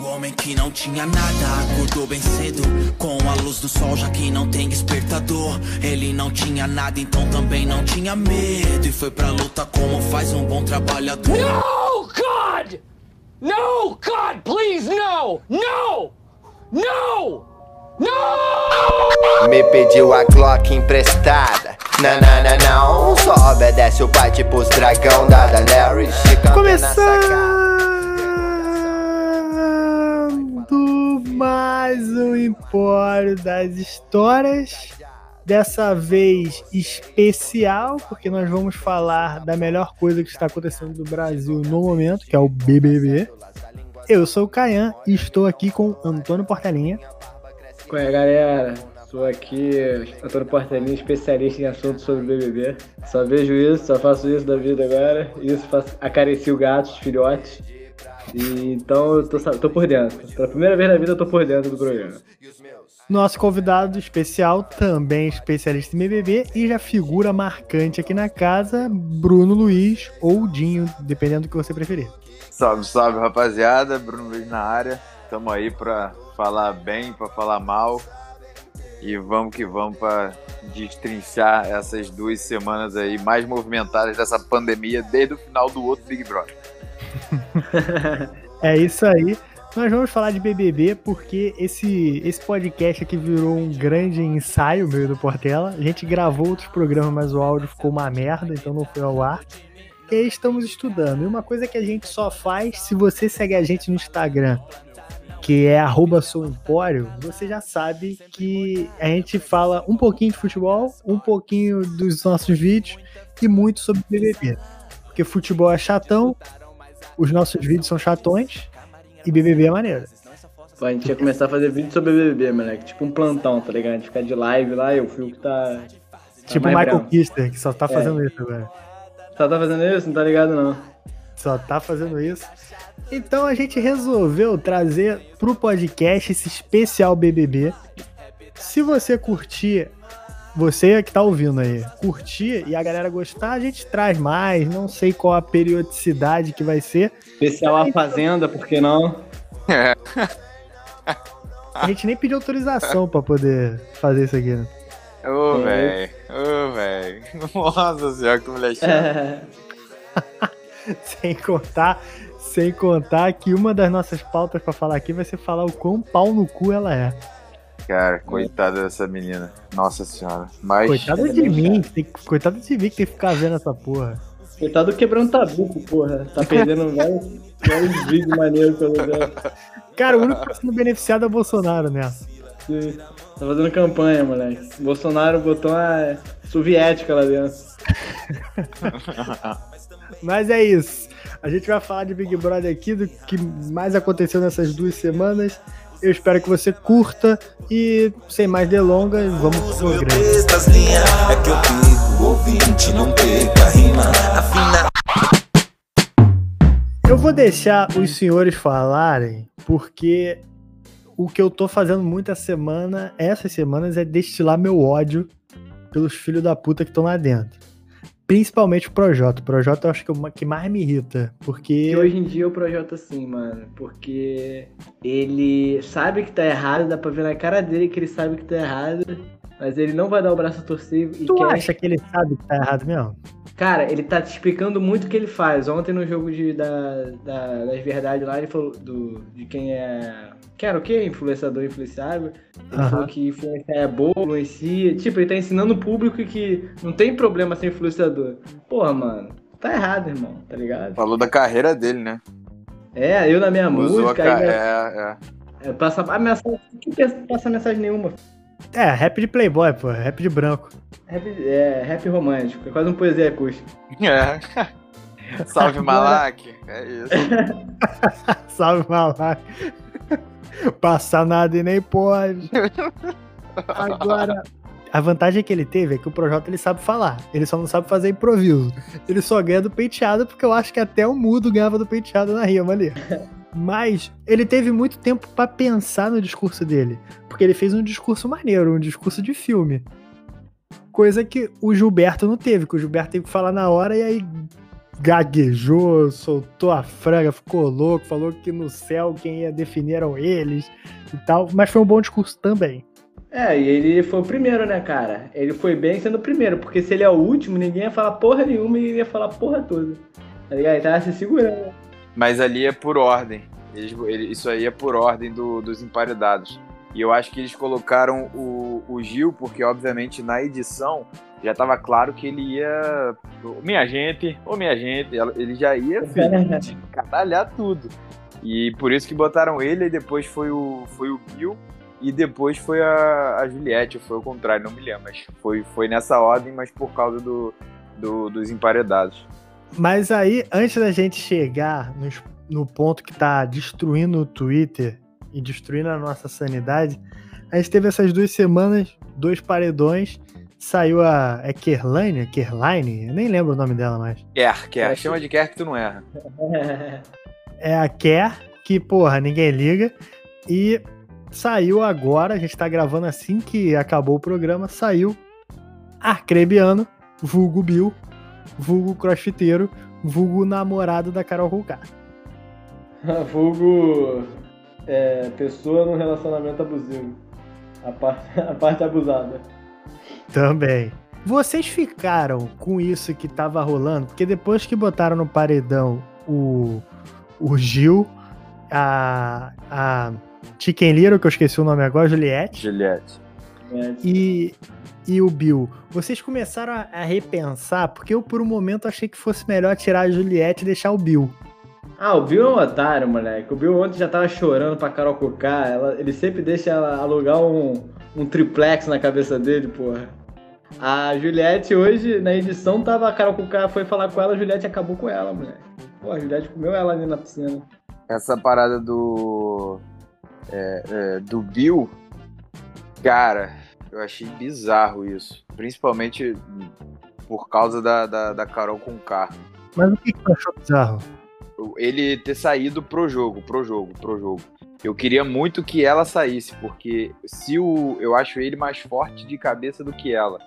O homem que não tinha nada acordou bem cedo Com a luz do sol já que não tem despertador Ele não tinha nada então também não tinha medo E foi pra luta como faz um bom trabalhador No, God! No, God, please, no! No! No! No! Me pediu a Glock emprestada. Não, não, não, não. Só obedece o pai, tipo os dragão da Daenerys. Começando mais um Empório das Histórias. Dessa vez especial, porque nós vamos falar da melhor coisa que está acontecendo no Brasil no momento, que é o BBB. Eu sou o Caian e estou aqui com Antônio Portelinha. Qual é, galera? Sou aqui, Antônio Portelinha, especialista em assuntos sobre BBB. Só vejo isso, só faço isso da vida agora. Isso, faço, acaricio gatos, filhotes. E, então eu tô, tô por dentro. Pela primeira vez na vida eu tô por dentro do programa. Nosso convidado especial, também especialista em BBB e já figura marcante aqui na casa, Bruno Luiz ou Dinho, dependendo do que você preferir. Salve, salve, rapaziada. Bruno Luiz na área. Tamo aí pra falar bem, pra falar mal. E vamos que vamos para destrinchar essas duas semanas aí mais movimentadas dessa pandemia desde o final do outro Big Brother. é isso aí. Nós vamos falar de BBB porque esse, esse podcast aqui virou um grande ensaio meio do Portela. A gente gravou outros programas, mas o áudio ficou uma merda, então não foi ao ar. E aí estamos estudando. E uma coisa que a gente só faz se você segue a gente no Instagram que é arroba Empório, você já sabe que a gente fala um pouquinho de futebol, um pouquinho dos nossos vídeos e muito sobre BBB. Porque futebol é chatão, os nossos vídeos são chatões e BBB é maneiro. Pô, a gente ia começar a fazer vídeo sobre BBB, moleque. Tipo um plantão, tá ligado? A gente ficar de live lá e o fio que tá. tá tipo o Michael Kister, que só tá fazendo é. isso agora. Só tá fazendo isso? Não tá ligado, não. Só tá fazendo isso. Então a gente resolveu trazer pro podcast esse especial BBB. Se você curtir, você que tá ouvindo aí, curtir e a galera gostar, a gente traz mais. Não sei qual a periodicidade que vai ser. Especial a Fazenda, por que não? É. A gente nem pediu autorização para poder fazer isso aqui, né? Ô, velho. Ô, velho. Nossa senhora, que mulher chata. Sem contar sem contar que uma das nossas pautas para falar aqui vai ser falar o quão pau no cu ela é. Cara, coitada dessa menina. Nossa senhora. Mas... Coitada de mim, tem, coitada de mim que tem que ficar vendo essa porra. Coitado quebrando tabuco, porra. Tá perdendo vários, vários vídeos maneiros pelo Cara, o único que tá sendo beneficiado é o Bolsonaro nessa. Sim. Tá fazendo campanha, moleque. Bolsonaro botou uma soviética lá dentro. Mas é isso. A gente vai falar de Big Brother aqui, do que mais aconteceu nessas duas semanas. Eu espero que você curta e, sem mais delongas, vamos pro programa. Eu vou deixar os senhores falarem, porque o que eu tô fazendo muita semana, essas semanas, é destilar meu ódio pelos filhos da puta que estão lá dentro. Principalmente o Projota. O Projota eu acho que é o que mais me irrita. Porque. hoje em dia o Projota sim, mano. Porque ele sabe que tá errado, dá pra ver na cara dele que ele sabe que tá errado. Mas ele não vai dar o braço a torcer. E tu quer... acha que ele sabe que tá errado mesmo? Cara, ele tá te explicando muito o que ele faz. Ontem no jogo de, da, da, das verdades lá, ele falou do, de quem é que era o quê? Influenciador influenciável. Ele uhum. falou que influenciar é boa, influencia. Tipo, ele tá ensinando o público que não tem problema ser influenciador. Porra, mano, tá errado, irmão, tá ligado? Falou da carreira dele, né? É, eu na minha Usou música. Ca... Aí, é, é. é passa a mensagem. Não passa mensagem nenhuma. É, rap de playboy, pô. Rap de branco. Rap, é, rap romântico. É quase um poesia acústica. É. Salve, Malak. É isso. Salve, Malak. Passar nada e nem pode. Agora, a vantagem que ele teve é que o Projota ele sabe falar. Ele só não sabe fazer improviso. Ele só ganha do penteado, porque eu acho que até o mudo ganhava do penteado na rima ali. Mas ele teve muito tempo para pensar no discurso dele. Porque ele fez um discurso maneiro, um discurso de filme. Coisa que o Gilberto não teve, que o Gilberto teve que falar na hora e aí gaguejou, soltou a franga, ficou louco, falou que no céu quem ia definir eram eles e tal, mas foi um bom discurso também. É, e ele foi o primeiro, né, cara? Ele foi bem sendo o primeiro, porque se ele é o último, ninguém ia falar porra nenhuma e ele ia falar porra toda. Tá ligado? Ele tava se segurando. Mas ali é por ordem. Eles, ele, isso aí é por ordem do, dos emparedados. E eu acho que eles colocaram o, o Gil, porque obviamente na edição já estava claro que ele ia. Minha gente, ô minha gente, ele já ia caralhar tudo. E por isso que botaram ele, e depois foi o, foi o Bill, e depois foi a, a Juliette, ou foi o contrário, não me lembro, mas foi, foi nessa ordem, mas por causa do, do dos emparedados. Mas aí, antes da gente chegar no, no ponto que tá destruindo o Twitter e destruindo a nossa sanidade, a gente teve essas duas semanas, dois paredões. Saiu a. É Kerline? Kerline? Eu nem lembro o nome dela mais. Ker, Ker. Chama de Ker que tu não erra. é a Ker, que, porra, ninguém liga. E saiu agora, a gente tá gravando assim que acabou o programa, saiu Arcrebiano, vulgo Bill, vulgo crossfiteiro, vulgo namorado da Carol Conká. vulgo é, pessoa no relacionamento abusivo. A parte, a parte abusada. Também. Vocês ficaram com isso que tava rolando? Porque depois que botaram no paredão o, o Gil, a, a Chicken Little, que eu esqueci o nome agora, Juliette. Juliette. E, e o Bill, vocês começaram a, a, repensar, porque eu por um momento achei que fosse melhor tirar a Juliette e deixar o Bill. Ah, o Bill é um otário, moleque. O Bill ontem já tava chorando pra Carol Cucá. Ela, ele sempre deixa ela alugar um, um triplex na cabeça dele, porra. A Juliette hoje, na edição, tava a Carol Cucá foi falar com ela, a Juliette acabou com ela, moleque. Pô, a Juliette comeu ela ali na piscina. Essa parada do. É, é, do Bill, cara, eu achei bizarro isso. Principalmente por causa da, da, da Carol com K. Mas o que você achou bizarro? Ele ter saído pro jogo, pro jogo, pro jogo. Eu queria muito que ela saísse, porque se o. Eu acho ele mais forte de cabeça do que ela.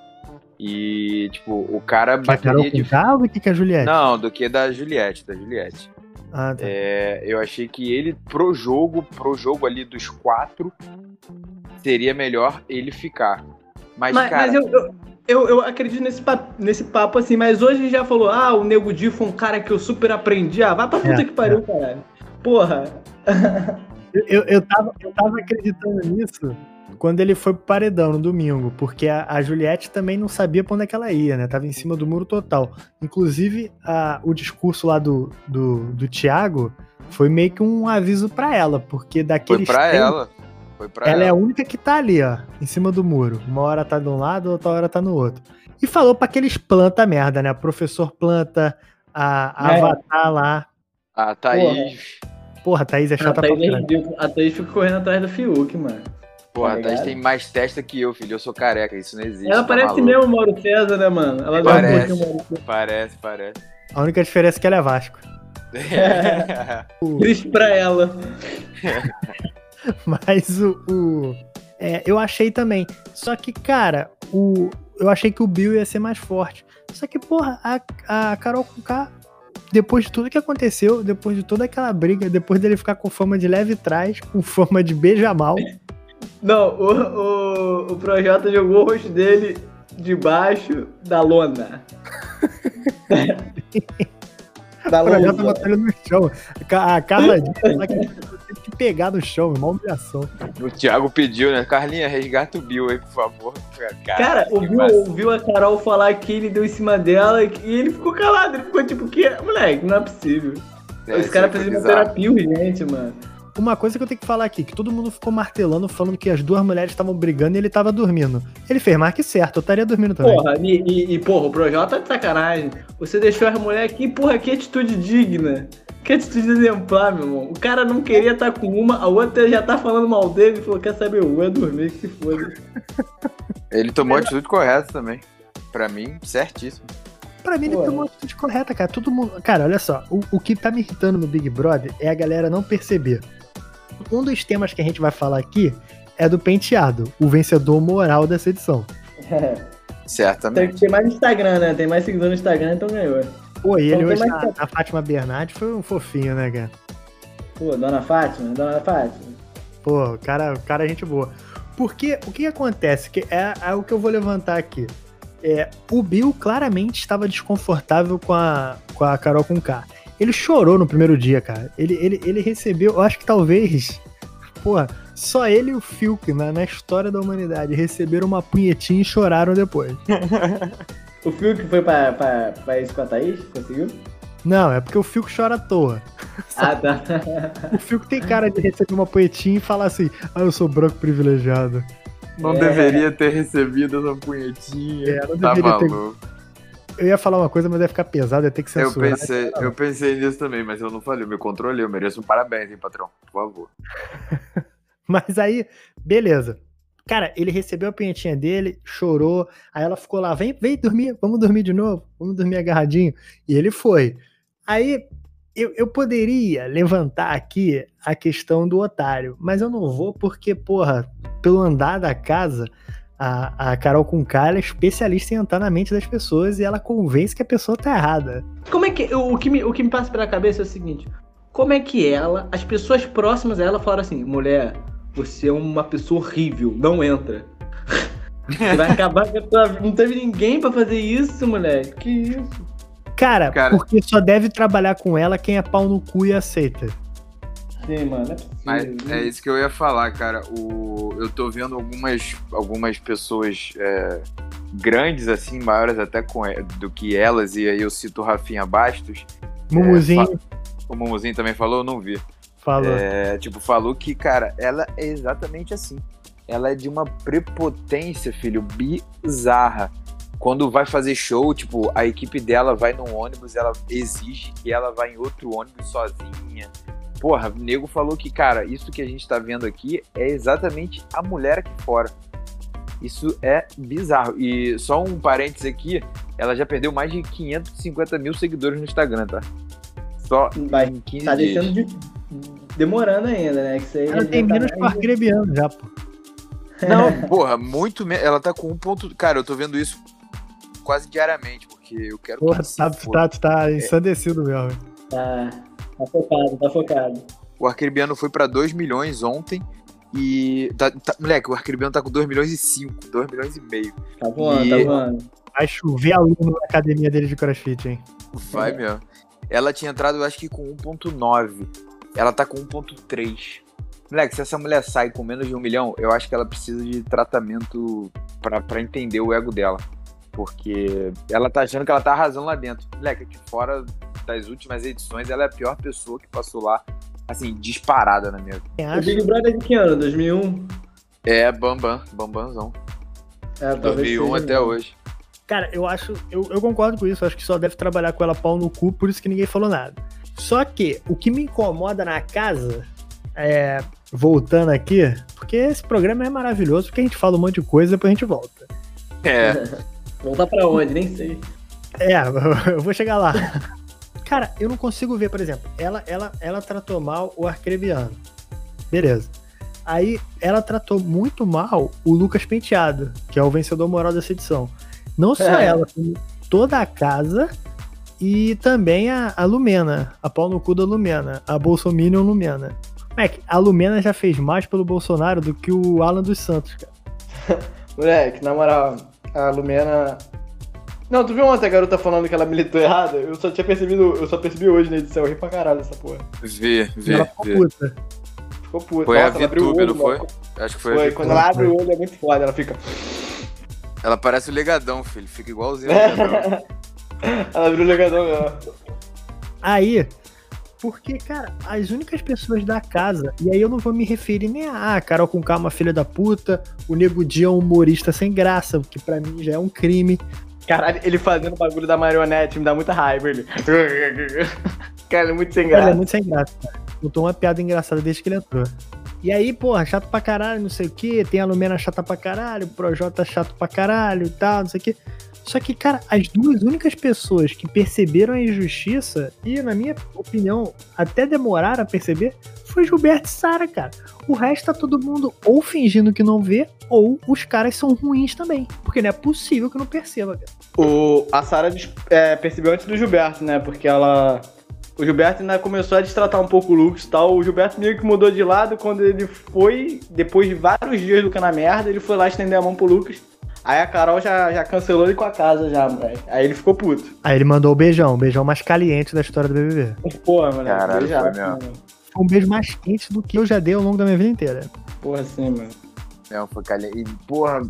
E, tipo, o cara que bateria de. K, ou do que, que a Juliette? Não, do que da Juliette, da Juliette. Ah, tá. é, eu achei que ele, pro jogo, pro jogo ali dos quatro, seria melhor ele ficar. Mas, mas, cara... mas eu, eu, eu, eu, acredito nesse papo, nesse papo assim, mas hoje já falou, ah, o Nego Di foi um cara que eu super aprendi. Ah, vai pra puta é, que pariu, é. caralho. Porra. eu, eu, tava, eu tava acreditando nisso quando ele foi pro paredão no domingo, porque a, a, Juliette também não sabia pra onde é que ela ia, né? Tava em cima do muro total. Inclusive, a, o discurso lá do, do, do Thiago foi meio que um aviso para ela, porque daquele. Foi pra tempos, ela. Foi pra ela, ela é a única que tá ali, ó, em cima do muro. Uma hora tá de um lado, outra hora tá no outro. E falou para aqueles planta merda, né? Professor planta, a, a é. Avatar lá. A Thaís. Porra, Porra a Thaís é chata a Thaís, pra A Thaís fica correndo atrás do Fiuk, mano. Porra, tá a Thaís tem mais testa que eu, filho. Eu sou careca, isso não existe. Ela tá parece maluco. mesmo o Mauro César, né, mano? Ela parece, um parece, parece. A única diferença é que ela é Vasco. É. Triste pra ela. Mas o. o é, eu achei também. Só que, cara, o, eu achei que o Bill ia ser mais forte. Só que, porra, a, a Carol K depois de tudo que aconteceu, depois de toda aquela briga, depois dele ficar com fama de leve trás, com fama de beija mal, não, o, o, o Projota jogou o rosto dele debaixo da lona. da o Projota botou ele no chão. A Carla disse lá que pegar no chão, uma humilhação. O Thiago pediu, né? Carlinha, resgata o Bill aí, por favor. Cara, Cara o Bill ouviu a Carol falar que ele deu em cima dela e ele ficou calado. Ele ficou tipo, que? Moleque, não é possível. É, Os caras fizeram terapia urgente, mano. Uma coisa que eu tenho que falar aqui, que todo mundo ficou martelando, falando que as duas mulheres estavam brigando e ele tava dormindo. Ele fez mais que certo, eu estaria dormindo também. Porra, e, e, e porra, o Projota tá de sacanagem. Você deixou as mulheres aqui, porra, que atitude digna. Que atitude exemplar, meu irmão. O cara não queria estar tá com uma, a outra já tá falando mal dele e falou: quer saber, eu vou dormir, que se foda. Ele tomou a atitude correta também. Pra mim, certíssimo. Pra mim, ele tomou a atitude correta, cara. Todo mundo. Cara, olha só. O, o que tá me irritando no Big Brother é a galera não perceber um dos temas que a gente vai falar aqui é do penteado, o vencedor moral dessa edição. É. Certamente. Tem, tem mais Instagram, né? Tem mais seguidor no Instagram, então ganhou. Pô, e ele Então, hoje na, na Fátima Bernardi foi um fofinho, né, cara? Pô, Dona Fátima, Dona Fátima. Pô, o cara, cara é gente boa. Porque o que acontece? Que é, é o que eu vou levantar aqui. É, o Bill claramente estava desconfortável com a, com a Carol com K. Ele chorou no primeiro dia, cara. Ele, ele, ele recebeu, eu acho que talvez, porra, só ele e o Filk na, na história da humanidade receberam uma punhetinha e choraram depois. O que foi pra, pra, pra isso com a Thaís? Conseguiu? Não, é porque o Filk chora à toa. Ah, tá. O Filk tem cara de receber uma punhetinha e falar assim: ah, eu sou branco privilegiado. Não É. deveria ter recebido essa punhetinha. É, não tá deveria ter- maluco. Eu ia falar uma coisa, mas ia ficar pesado, ia ter que Eu censurar. pensei, eu pensei nisso também, mas eu não falei. Eu me controlei. Eu mereço um parabéns, hein, patrão? Por favor. Mas aí, beleza. Cara, ele recebeu a punhetinha dele, chorou, aí ela ficou lá, vem, vem dormir, vamos dormir de novo, vamos dormir agarradinho. E ele foi. Aí, eu, eu poderia levantar aqui a questão do otário, mas eu não vou porque, porra, pelo andar da casa, a, a Carol ela é especialista em entrar na mente das pessoas e ela convence que a pessoa tá errada. Como é que. O que, me, o que me passa pela cabeça é o seguinte: como é que ela, as pessoas próximas a ela falaram assim, mulher, você é uma pessoa horrível, não entra. Você vai acabar com a tua vida. Não teve ninguém pra fazer isso, moleque. Que isso? Cara, Cara. porque só deve trabalhar com ela quem é pau no cu e aceita. Sim, mano, é possível. Mas é isso que eu ia falar, cara. O, eu tô vendo algumas, algumas pessoas é, grandes, assim, maiores até com, do que elas, e aí eu cito o Rafinha Bastos. Mumuzinho fa- O Mumuzinho também falou, eu não vi. falou. É, tipo, falou que, cara, ela é exatamente assim. Ela é de uma prepotência, filho, bizarra. Quando vai fazer show, tipo, a equipe dela vai num ônibus, ela exige que ela vá em outro ônibus sozinha. Porra, o nego falou que, cara, isso que a gente tá vendo aqui é exatamente a mulher aqui fora. Isso é bizarro. E só um parênteses aqui, ela já perdeu mais de 550 mil seguidores no Instagram, tá? Só Mas em 15 tá dias. deixando de. demorando ainda, né? Que isso aí Ela tem tá menos o mais- já, pô. Não, porra, muito menos. Ela tá com um ponto. Cara, eu tô vendo isso quase diariamente, porque eu quero que Porra, se tá, tá, tá ensandecido mesmo. Tá, tá focado, tá focado. O Arcrebiano foi pra 2 milhões ontem. E. Tá, tá- moleque, o Arcrebiano tá com 2 milhões e 5, 2 milhões e meio. Tá voando, E- tá voando. Vai chover aluno na academia dele de crossfit, hein? Vai mesmo. Ela tinha entrado, eu acho que com 1,9. Ela tá com 1,3. Moleque, se essa mulher sai com menos de um milhão, eu acho que ela precisa de tratamento pra entender o ego dela. Porque ela tá achando que ela tá arrasando lá dentro. Moleque, aqui fora das últimas edições, ela é a pior pessoa que passou lá, assim, disparada na minha. Quem O? Big Brother de que ano? 2001? É, Bambam, Bambanzão. É, talvez 2001 seja até mesmo. hoje. Cara, eu acho. Eu, eu concordo com isso. Acho que só deve trabalhar com ela pau no cu, por isso que ninguém falou nada. Só que o que me incomoda na casa é. Voltando aqui, porque esse programa é maravilhoso, porque a gente fala um monte de coisa e depois a gente volta. É, Voltar pra onde? Nem sei. É, eu vou chegar lá. Cara, eu não consigo ver, por exemplo, ela, ela, ela tratou mal o Arcrebiano. Beleza. Aí ela tratou muito mal o Lucas Penteado, que é o vencedor moral dessa edição. Não só É. ela, toda a casa e também a, a Lumena, a pau no cu da Lumena, a Bolsominion Lumena. Mac, a Lumena já fez mais pelo Bolsonaro do que o Alan dos Santos, cara. Moleque, na moral, a Lumena. Não, tu viu ontem a garota falando que ela militou errada? Eu só tinha percebido, eu só percebi hoje na edição, eu ri pra caralho essa porra. vê, vê, ela ficou vê. puta. Ficou puta. Foi a Nossa, o VTube, não foi? mano. Acho que foi, Foi, a quando ela abre o olho é muito foda, ela fica. Ela parece o legadão, filho. Fica igualzinho o legadão. ela abriu o legadão mesmo. Aí, porque, cara, as únicas pessoas da casa, e aí eu não vou me referir nem a ah, Carol com calma, filha da puta, o Nego Dia é um humorista sem graça, o que pra mim já é um crime. Caralho, ele fazendo o bagulho da marionete me dá muita raiva, ele. Cara, ele é muito sem Ele é graça. muito sem graça, cara. Botou uma piada engraçada desde que ele entrou. E aí, porra, chato pra caralho, não sei o que, tem a Lumena chata pra caralho, o Projota chato pra caralho e tal, não sei o que. Só que, cara, as duas únicas pessoas que perceberam a injustiça, e na minha opinião, até demoraram a perceber, foi Gilberto e Sara, cara. O resto tá todo mundo ou fingindo que não vê, ou os caras são ruins também. Porque não é possível que não perceba, cara. O, a Sara é, percebeu antes do Gilberto, né? Porque ela. O Gilberto ainda começou a destratar um pouco o Lucas e tal. O Gilberto meio que mudou de lado quando ele foi, depois de vários dias do cana merda, ele foi lá estender a mão pro Lucas. Aí a Carol já, já cancelou ele com a casa já, moleque. Aí ele ficou puto. Aí ele mandou o beijão, o beijão mais caliente da história do BBB. Porra, mano. Caralho, beijado, foi mesmo. mano. Foi um beijo mais quente do que eu já dei ao longo da minha vida inteira. Porra, sim, mano. Não, foi calha. E, porra,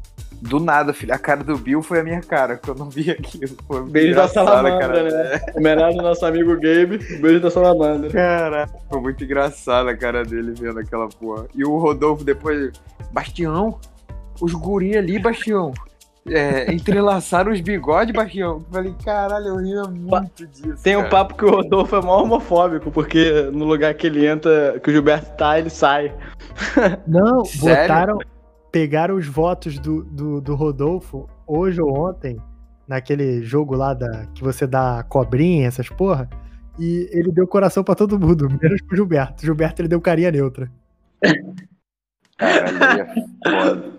do nada, filho. A cara do Bill foi a minha cara, que eu não vi aquilo. Foi Beijo da salamandra, né? Homenagem ao nosso amigo Gabe. Beijo da salamandra. Caraca, foi muito engraçado a cara dele vendo aquela porra. E o Rodolfo depois, Bastião, os guri ali, Bastião. É, entrelaçaram os bigodes, Bastião. Falei, caralho, eu ria muito disso. Tem um cara. papo que o Rodolfo é mó homofóbico, porque no lugar que ele entra, que o Gilberto tá, ele sai. Não, Sério? botaram. Pegaram os votos do, do, do Rodolfo hoje ou ontem, naquele jogo lá da, que você dá cobrinha, essas porra. E ele deu coração pra todo mundo, menos pro Gilberto. Gilberto ele deu carinha neutra. Caralho, é foda.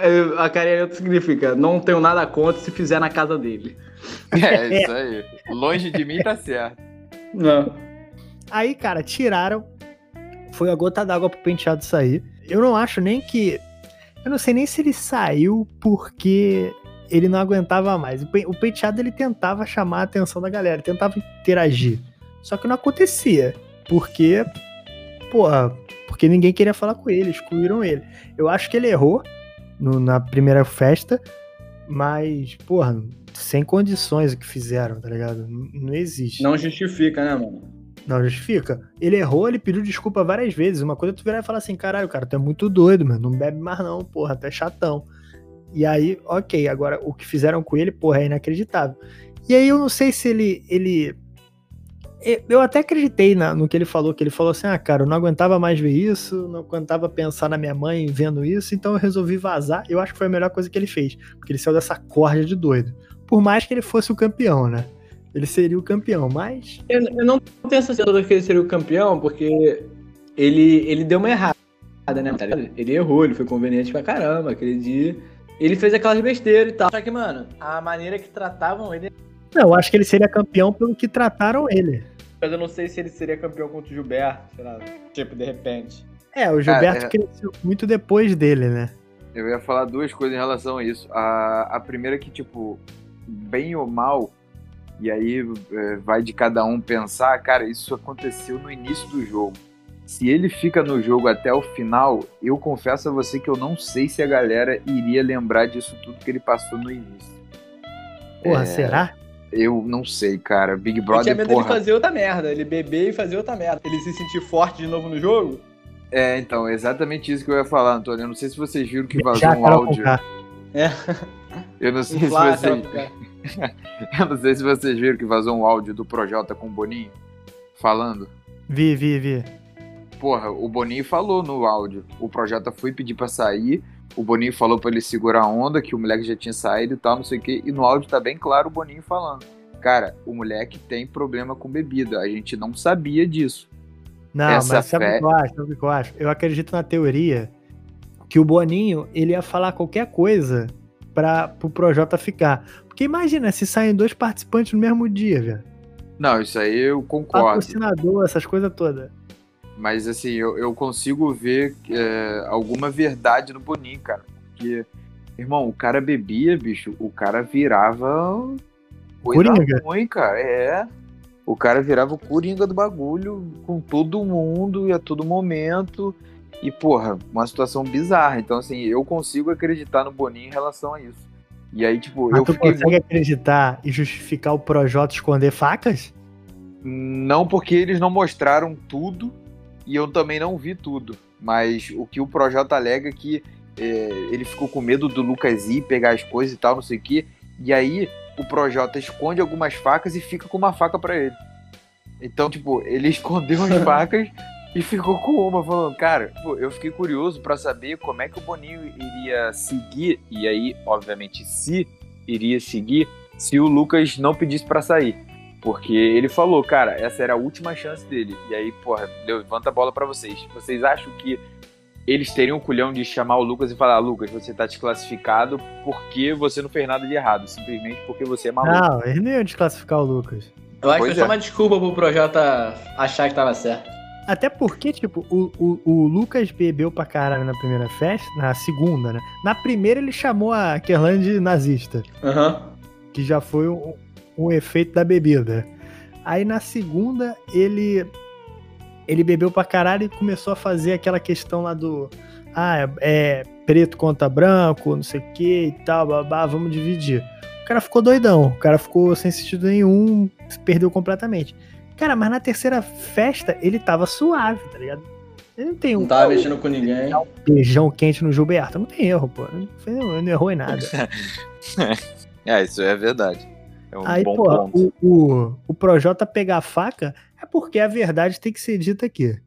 É, A carinha significa não tenho nada contra se fizer na casa dele. É, isso aí. Longe de mim tá certo. Não. Aí, cara, tiraram. Foi a gota d'água pro penteado sair. Eu não acho nem que. Eu não sei nem se ele saiu porque ele não aguentava mais. O penteado ele tentava chamar a atenção da galera, tentava interagir. Só que não acontecia. Porque. Porra, porque ninguém queria falar com ele, excluíram ele. Eu acho que ele errou no- na primeira festa, mas, porra, sem condições o que fizeram, tá ligado? Não existe. Não justifica, né, mano? Não justifica. Ele errou, ele pediu desculpa várias vezes. Uma coisa é tu virar e falar assim, caralho, cara, tu é muito doido, mano. Não bebe mais não, porra, tu é chatão. E aí, ok, agora o que fizeram com ele, porra, é inacreditável. E aí eu não sei se ele. ele... Eu até acreditei na- no que ele falou, que ele falou assim, ah, cara, eu não aguentava mais ver isso, não aguentava pensar na minha mãe vendo isso, então eu resolvi vazar. Eu acho que foi a melhor coisa que ele fez, porque ele saiu dessa corda de doido. Por mais que ele fosse o campeão, né? Ele seria o campeão, mas Eu, eu não tenho essa certeza que ele seria o campeão, porque ele, ele deu uma errada, né? Ele errou, ele foi conveniente pra caramba aquele dia. Ele fez aquelas besteiras e tal. Só que, mano, a maneira que tratavam ele. Não, eu acho que ele seria campeão pelo que trataram ele. Mas eu não sei se ele seria campeão contra o Gilberto, sei lá. Tipo, de repente. É, o Gilberto é. cresceu muito depois dele, né? Eu ia falar duas coisas em relação a isso. A, a primeira é que, tipo, bem ou mal, e aí é, vai de cada um pensar, cara, isso aconteceu no início do jogo. Se ele fica no jogo até o final, eu confesso a você que eu não sei se a galera iria lembrar disso tudo que ele passou no início. Porra, É, será? Eu não sei, cara. Big Eu tinha Brother, medo dele porra. fazer outra merda, ele beber e fazer outra merda. Ele se sentir forte de novo no jogo. É, então, é exatamente isso que eu ia falar, Antônio. Eu não sei se vocês viram que vazou Já um áudio. Conká. Eu não sei se Inflar vocês. aquela- Eu não sei se vocês viram que vazou um áudio do Projota com o Boninho falando. Vi, vi, vi. Porra, o Boninho falou no áudio. O Projota foi pedir pra sair. O Boninho falou pra ele segurar a onda, que o moleque já tinha saído e tal, não sei o quê. E no áudio tá bem claro o Boninho falando. Cara, o moleque tem problema com bebida. A gente não sabia disso. Não, Essa mas sabe o fé- que eu acho? Sabe o que eu acho? Eu acredito na teoria que o Boninho ele ia falar qualquer coisa para pro Projota ficar. Porque imagina se saem dois participantes no mesmo dia, velho. Não, isso aí eu concordo. Patrocinador, essas coisas todas. Mas assim, eu, eu consigo ver é, alguma verdade no Boninho, cara. Porque, irmão, o cara bebia, bicho, o cara virava coisa Coringa. ruim, cara. É. O cara virava o coringa do bagulho com todo mundo e a todo momento. E, porra, uma situação bizarra. Então, assim, eu consigo acreditar no Boninho em relação a isso. E aí, tipo, Mas eu tu fiquei consegue acreditar e justificar o Projota esconder facas? Não porque eles não mostraram tudo e eu também não vi tudo. Mas o que o Projota alega é que é, ele ficou com medo do Lucas ir pegar as coisas e tal, não sei o quê. E aí o Projota esconde algumas facas e fica com uma faca pra ele. Então, tipo, ele escondeu as facas e ficou com uma, falando, cara, pô, eu fiquei curioso pra saber como é que o Boninho iria seguir, e aí, obviamente, se iria seguir, se o Lucas não pedisse pra sair. Porque ele falou, cara, essa era a última chance dele. E aí, porra, levanta a bola para vocês. Vocês acham que eles teriam o culhão de chamar o Lucas e falar: Lucas, você tá desclassificado porque você não fez nada de errado, simplesmente porque você é maluco. Não, eles não iam desclassificar o Lucas. Eu acho Pois que foi é. só uma desculpa pro Projota achar que tava certo. Até porque, tipo, o, o, o Lucas bebeu pra caralho na primeira festa, na segunda, né? Na primeira ele chamou a Kerlan de nazista, Aham. que já foi um, um efeito da bebida. Aí na segunda ele ele bebeu pra caralho e começou a fazer aquela questão lá do ah, é, é preto contra branco, não sei o que e tal, babá, vamos dividir. O cara ficou doidão, o cara ficou sem sentido nenhum, se perdeu completamente. Cara, mas na terceira festa ele tava suave, tá ligado? Ele não tem um Não tava mexendo com ninguém. beijão quente no Gilberto, não tem erro, pô. Não, foi- não errou em nada. É, isso é verdade. É um Aí, bom pô, ponto. o, o, o Projota pegar a faca é porque a verdade tem que ser dita aqui.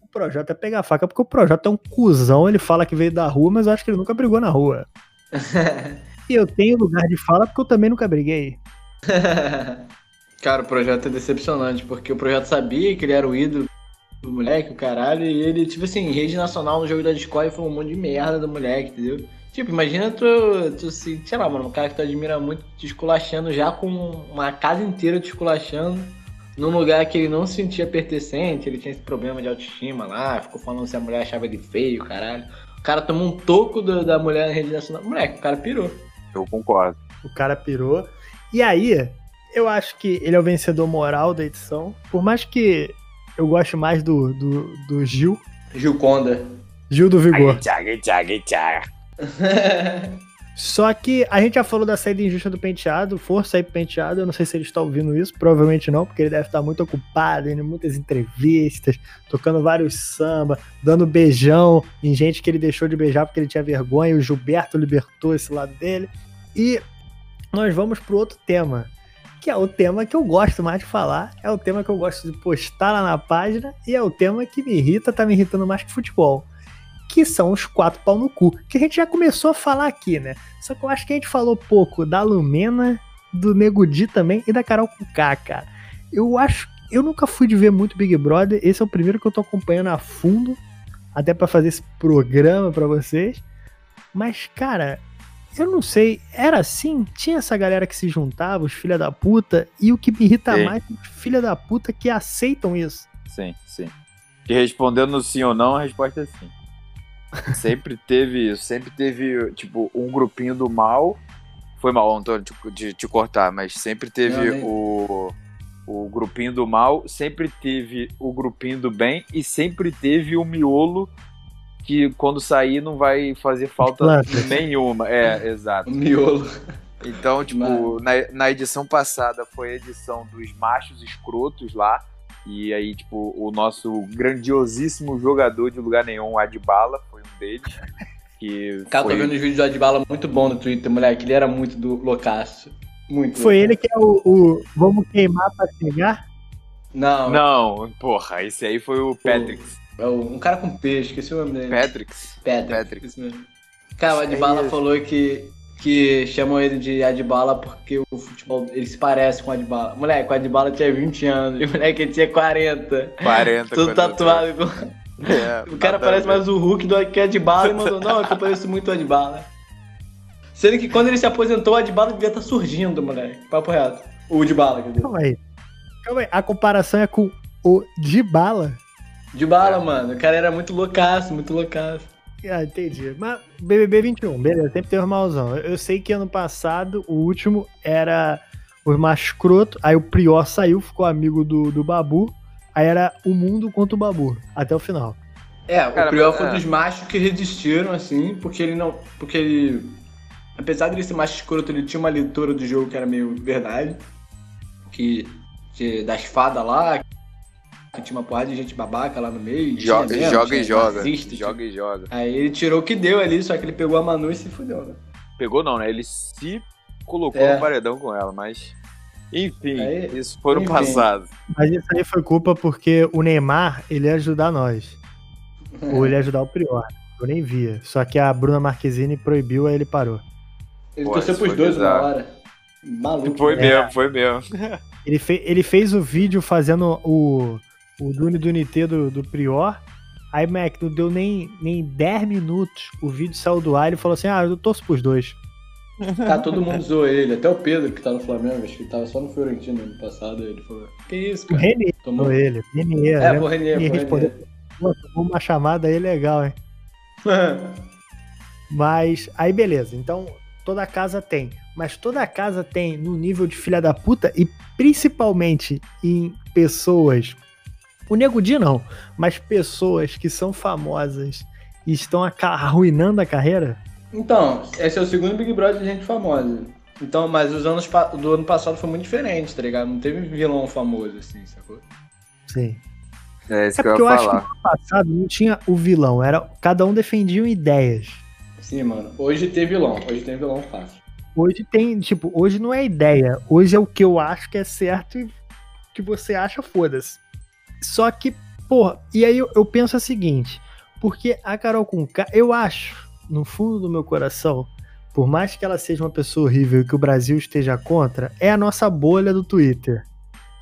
O Projota pegar a faca é porque o Projota é um cuzão, ele fala que veio da rua, mas eu acho que ele nunca brigou na rua. E eu tenho lugar de fala porque eu também nunca briguei. Cara, o projeto é decepcionante, porque o projeto sabia que ele era o ídolo do moleque, o caralho, e ele, tipo assim, em rede nacional no jogo da Discord falou um monte de merda do moleque, entendeu? Tipo, imagina tu, tu assim, sei lá, mano, um cara que tu admira muito te esculachando já com uma casa inteira te esculachando num lugar que ele não se sentia pertencente, ele tinha esse problema de autoestima lá, ficou falando se a mulher achava ele feio, caralho. O cara tomou um toco do- da mulher na rede nacional. Moleque, o cara pirou. Eu concordo. O cara pirou. E aí, eu acho que ele é o vencedor moral da edição. Por mais que eu goste mais do, do, do Gil. Gil Conda. Gil do Vigor. Tchaga, tchaga, tchaga. Só que a gente já falou da saída injusta do penteado, força aí pro penteado. Eu não sei se ele está ouvindo isso, provavelmente não, porque ele deve estar muito ocupado, indo em muitas entrevistas, tocando vários samba, dando beijão em gente que ele deixou de beijar porque ele tinha vergonha. O Gilberto libertou esse lado dele. E nós vamos pro outro tema, que é o tema que eu gosto mais de falar, é o tema que eu gosto de postar lá na página, e é o tema que me irrita, tá me irritando mais que futebol. Que são os quatro pau no cu. Que a gente já começou a falar aqui, né? Só que eu acho que a gente falou pouco da Lumena, do Nego Di também e da Carol Kuká, cara. Eu acho. Eu nunca fui de ver muito Big Brother. Esse é o primeiro que eu tô acompanhando a fundo. Até pra fazer esse programa pra vocês. Mas, cara, eu não sei. Era assim? Tinha essa galera que se juntava, os filha da puta. E o que me irrita Sim. mais é os filha da puta que aceitam isso. Sim, sim. E respondendo sim ou não, a resposta é sim. Sempre teve isso, sempre teve, tipo, um grupinho do mal. Foi mal, Antônio, de, de te cortar, mas sempre teve o, o grupinho do mal, sempre teve o grupinho do bem e sempre teve o miolo que quando sair não vai fazer falta nenhuma. É, exato. O miolo. Então, tipo, na, na edição passada foi a edição dos machos escrotos lá. E aí, tipo, o nosso grandiosíssimo jogador de lugar nenhum, Adbala, deles. Que Cara, foi... tô vendo os vídeos do Adbala muito bom no Twitter, moleque. Ele era muito do loucaço. Muito. Foi loucaço. ele que é o, o Vamos queimar pra chegar? Não, Não, porra, esse aí foi o Patrix. é o- um cara com peixe, esqueci o nome dele. Patrix? Patrick. Patrick. Isso mesmo. Cara, o Adbala falou que, que chamam ele de Adbala porque o futebol, ele se parece com o Adbala. Moleque, o Adbala tinha 20 anos e o moleque tinha 40. 40. Todo quando- tatuado. com- É, O cara parece mais o Hulk do que o Adbala e mandou, não, é que eu pareço muito o Adbala. Sendo que quando ele se aposentou, o Adbala devia estar surgindo, moleque. Papo reto. O Adbala, quer dizer. Calma aí. Calma aí. A comparação é com o de bala. Adbala, mano. O cara era muito loucaço, muito loucaço. Ah, entendi. Mas BBB 21, beleza, sempre teve malzão. Eu, eu sei que ano passado o último era os mais escroto, aí o Prior saiu, ficou amigo do, do Babu, aí era o mundo contra o Babu, até o final. É, o Cara, Prior mas- foi um é. dos machos que resistiram, assim, porque ele não. Porque ele. Apesar de ele ser macho escroto, ele tinha uma leitura do jogo que era meio verdade. Que. que das fadas lá. Que tinha uma porrada de gente babaca lá no meio. Joga, tinha mesmo, joga e tinha joga. nazista, Joga e joga. Aí ele tirou o que deu ali, só que ele pegou a Manu e se fudeu, né? Pegou não, né? Ele se colocou É. no paredão com ela, mas. Enfim, Aí- isso foi no passado. Mas isso aí foi culpa porque o Neymar, ele ia ajudar nós. Ou ele ia ajudar o Prior. Eu nem via. Só que a Bruna Marquezine proibiu, aí ele parou. Ele Pô, torceu pros dois uma bizarro. hora. Maluco. Foi né? mesmo, foi mesmo. Ele, fe, ele fez o vídeo fazendo o, o Dune Dunité do, do Prior. Aí, Mac, não deu nem, nem 10 minutos. O vídeo saiu do ar e ele falou assim: Ah, eu torço pros dois. Tá, todo mundo zoou ele, até o Pedro que tá no Flamengo, acho que tava só no Fiorentino ano passado, ele falou, que isso, cara? O Renier Tomou... ele, Renier. É, né? o Renier, Renier respondeu, Pô, uma chamada aí legal, hein? Mas, aí beleza, então toda casa tem. Mas toda casa tem no nível de filha da puta e principalmente em pessoas. O Nego Di não, mas pessoas que são famosas e estão arruinando a carreira então, esse é o segundo Big Brother de gente famosa. Então, mas os anos do ano passado foi muito diferente, tá ligado? Não teve vilão famoso, assim, sacou? Sim. É isso é que eu ia falar. acho que no ano passado não tinha o vilão, era cada um defendia ideias. Sim, mano. Hoje tem vilão, hoje tem vilão fácil. Hoje tem, tipo, hoje não é ideia, hoje é o que eu acho que é certo e que você acha, foda-se. Só que, porra, e aí eu, eu penso o seguinte, porque a Carol K, eu acho no fundo do meu coração, por mais que ela seja uma pessoa horrível e que o Brasil esteja contra, é a nossa bolha do Twitter.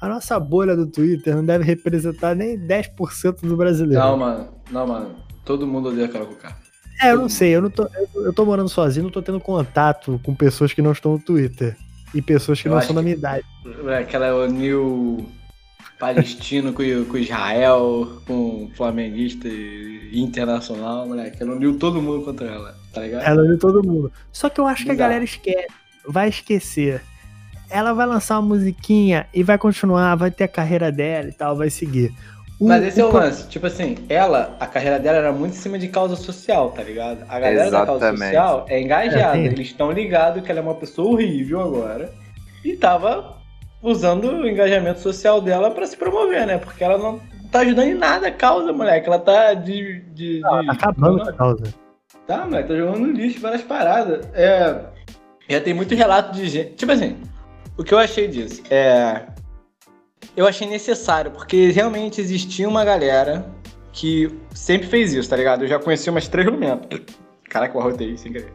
A nossa bolha do Twitter não deve representar nem 10% do brasileiro. Não, mano. Não, mano. Todo mundo odeia Carol Conká. É, eu não sei. Eu, não tô, eu, eu tô morando sozinho, não tô tendo contato com pessoas que não estão no Twitter. E pessoas que eu não são da minha idade. É, aquela é o New palestino com, com Israel, com flamenguista internacional, moleque. Ela uniu todo mundo contra ela, tá ligado? Ela uniu todo mundo. Só que eu acho Exato. que a galera esquece, vai esquecer. Ela vai lançar uma musiquinha e vai continuar, vai ter a carreira dela e tal, vai seguir. O, Mas esse o... é o lance, tipo assim, ela, a carreira dela era muito em cima de causa social, tá ligado? A galera Exatamente. da causa social é engajada, é, eles estão ligados que ela é uma pessoa horrível agora. E tava usando o engajamento social dela para se promover, né? Porque ela não tá ajudando em nada a causa, moleque. Ela tá de. de, não, de... Tá acabando a causa. Tá, moleque, tá jogando no lixo várias paradas. É. Já tem muito relato de gente. Tipo assim, o que eu achei disso? É. Eu achei necessário, porque realmente existia uma galera que sempre fez isso, tá ligado? Eu já conheci umas três lumentas. Caraca, eu arrotei sem querer.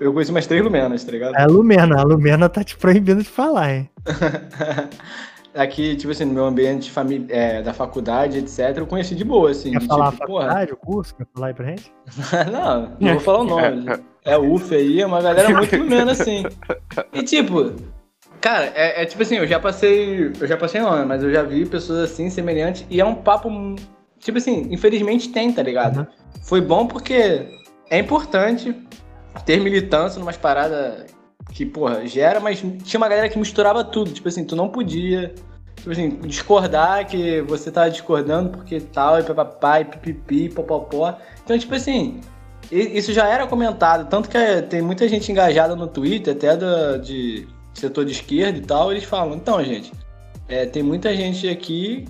Eu conheci umas três Lumenas, tá ligado? É a Lumena, a Lumena tá te proibindo de falar, hein? Aqui, tipo assim, no meu ambiente famí é, da faculdade, etc., eu conheci de boa, assim. Quer de, falar tipo, a faculdade, porra... o curso? Quer falar aí pra gente? não, não vou falar o nome. é UF aí, é uma galera muito Lumena, assim. E tipo, cara, é, é, tipo assim, eu já passei. Eu já passei não, mas eu já vi pessoas assim, semelhantes, e é um papo. Tipo assim, infelizmente tem, tá ligado? Uhum. Foi bom porque é importante ter militância numas paradas que, porra, gera, mas tinha uma galera que misturava tudo. Tipo assim, tu não podia, tipo assim, discordar que você tava discordando porque tal, e papapá, e pipipi, popopó. Então, tipo assim, isso já era comentado. Tanto que tem muita gente engajada no Twitter, até do, de setor de esquerda e tal, eles falam, então, gente, é, tem muita gente aqui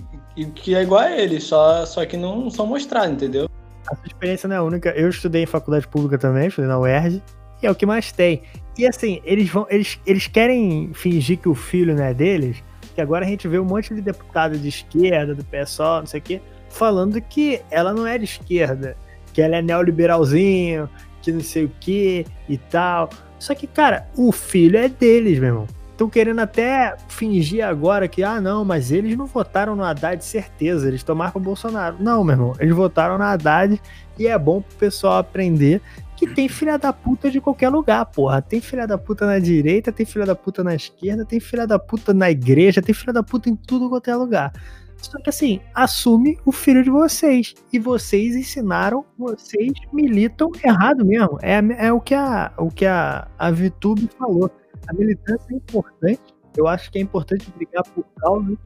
que é igual a eles, só, só que não são mostrados, entendeu? A sua experiência não é única. Eu estudei em faculdade pública também, estudei na UERJ, e é o que mais tem. E assim, eles vão. Eles, eles querem fingir que o filho não é deles, que agora a gente vê um monte de deputado de esquerda, do PSOL, não sei o quê, falando que ela não é de esquerda, que ela é neoliberalzinho, que não sei o que e tal. Só que, cara, o filho é deles, meu irmão. Estão querendo até fingir agora que, ah, não, mas eles não votaram no Haddad certeza, eles tomaram pro Bolsonaro. Não, meu irmão, eles votaram no Haddad e é bom pro pessoal aprender que tem filha da puta de qualquer lugar, porra. Tem filha da puta na direita, tem filha da puta na esquerda, tem filha da puta na igreja, tem filha da puta em tudo quanto é lugar. Só que assim, assume o filho de vocês. E vocês ensinaram, vocês militam errado mesmo. É, é o que a, o que a, a VTube falou a militância é importante. Eu acho que é importante brigar por causa.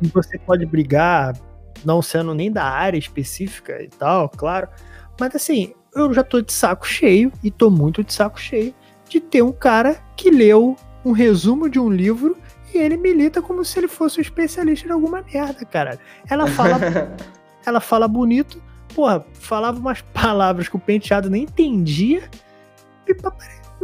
E você pode brigar não sendo nem da área específica e tal, claro. Mas assim, eu já tô de saco cheio e tô muito de saco cheio de ter um cara que leu um resumo de um livro e ele milita como se ele fosse um especialista em alguma merda, cara. Ela fala, ela fala bonito, porra, falava umas palavras que o penteado nem entendia. E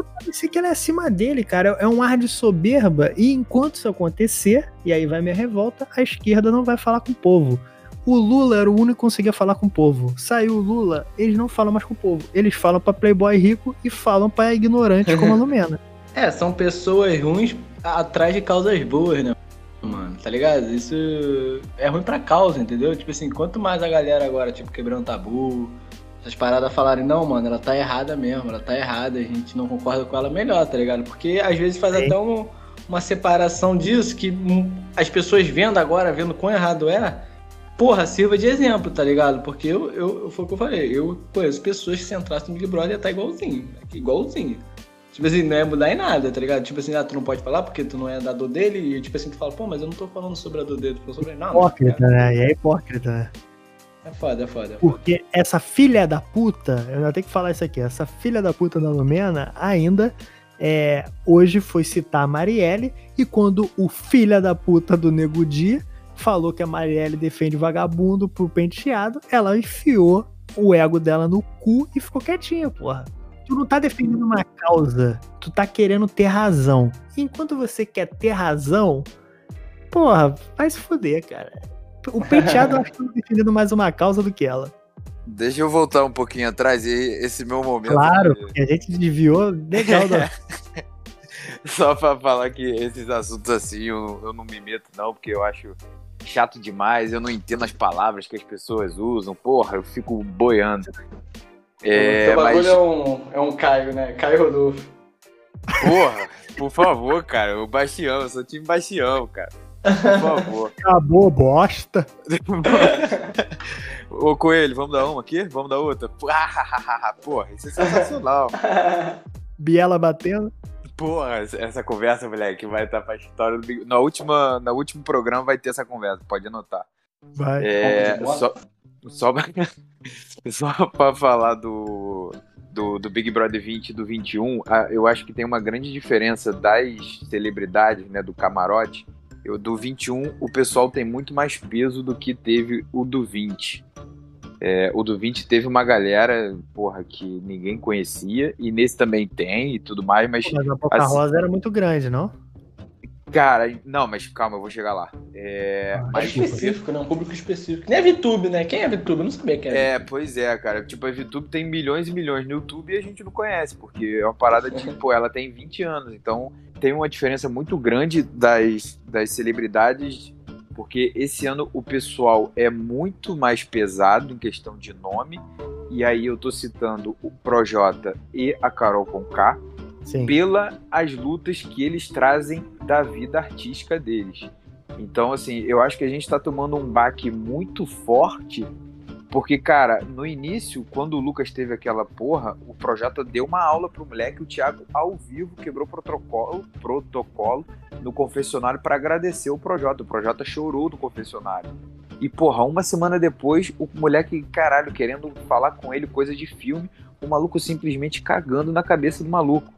parecia que ela é acima dele, cara. É um ar de soberba. E enquanto isso acontecer, e aí vai minha revolta, a esquerda não vai falar com o povo. O Lula era o único que conseguia falar com o povo. Saiu o Lula, eles não falam mais com o povo. Eles falam para playboy rico e falam para ignorante como a Lumena. É, são pessoas ruins atrás de causas boas, né? mano, tá ligado? Isso é ruim pra causa, entendeu? Tipo assim, quanto mais a galera agora, tipo, quebrando tabu, essas paradas falarem, não, mano, ela tá errada mesmo, ela tá errada, a gente não concorda com ela melhor, tá ligado? Porque às vezes faz Sim. até um, uma separação disso que as pessoas vendo agora, vendo quão errado é, porra, sirva de exemplo, tá ligado? Porque eu, eu foi o que eu falei, eu conheço pessoas que se entrassem no Big Brother tá igualzinho, igualzinho. Tipo assim, não é mudar em nada, tá ligado? Tipo assim, ah, tu não pode falar porque tu não é da dor dele, e tipo assim, tu fala, pô, mas eu não tô falando sobre a dor dele, tô falando sobre ele. Não, hipócrita, não, né? E é hipócrita, né? É é foda, é foda. Porque essa filha da puta, eu ainda tenho que falar isso aqui, essa filha da puta da Lumena ainda é, hoje foi citar a Marielle, e quando o filha da puta do Nego Di falou que a Marielle defende vagabundo pro penteado, ela enfiou o ego dela no cu e ficou quietinha, porra tu não tá defendendo uma causa, tu tá querendo ter razão. E enquanto você quer ter razão, porra, vai se fuder, cara. O penteado acho que defendendo mais uma causa do que ela. Deixa eu voltar um pouquinho atrás e esse meu momento. Claro, porque a gente desviou legal da. Só pra falar que esses assuntos assim eu, eu não me meto, não, porque eu acho chato demais, eu não entendo as palavras que as pessoas usam, porra, eu fico boiando. É, o bagulho mas... é, um, é um Caio, né? Caio Rodolfo. Porra, por favor, cara. O Bastião, eu sou time Bastião, cara. Por favor. Acabou, bosta. Ô, Coelho, vamos dar uma aqui? Vamos dar outra? Porra, isso é sensacional. Biela batendo. Porra, essa conversa, moleque, vai estar pra história do Big... Na última, no último programa vai ter essa conversa, pode anotar. Vai. É, só, só, só pra falar do, do, do, Big Brother 20 e do 21, eu acho que tem uma grande diferença das celebridades, né, do camarote. Eu, do 21, o pessoal tem muito mais peso do que teve o do 20. É, o do 20 teve uma galera, porra, que ninguém conhecia, e nesse também tem e tudo mais, mas. Mas a Boca assim, Rosa era muito grande, não? Cara, não, mas calma, eu vou chegar lá. É, ah, mais específico, né? Um público específico. Nem a VTube, né? Quem é a VTube? Eu não sabia quem é. É, pois é, cara. Tipo, a VTube tem milhões e milhões no YouTube e a gente não conhece, porque é uma parada de, tipo, ela tem 20 anos. Então, tem uma diferença muito grande das, das celebridades, porque esse ano o pessoal é muito mais pesado em questão de nome. E aí eu tô citando o Projota e a Carol Conká Sim. pela as lutas que eles trazem da vida artística deles. Então, assim, eu acho que a gente está tomando um baque muito forte, porque, cara, no início, quando o Lucas teve aquela porra, o Projota deu uma aula pro moleque, o Thiago, ao vivo, quebrou protocolo, protocolo no confessionário para agradecer o Projota. O Projota chorou no confessionário. E, porra, uma semana depois, o moleque, caralho, querendo falar com ele coisa de filme, o maluco simplesmente cagando na cabeça do maluco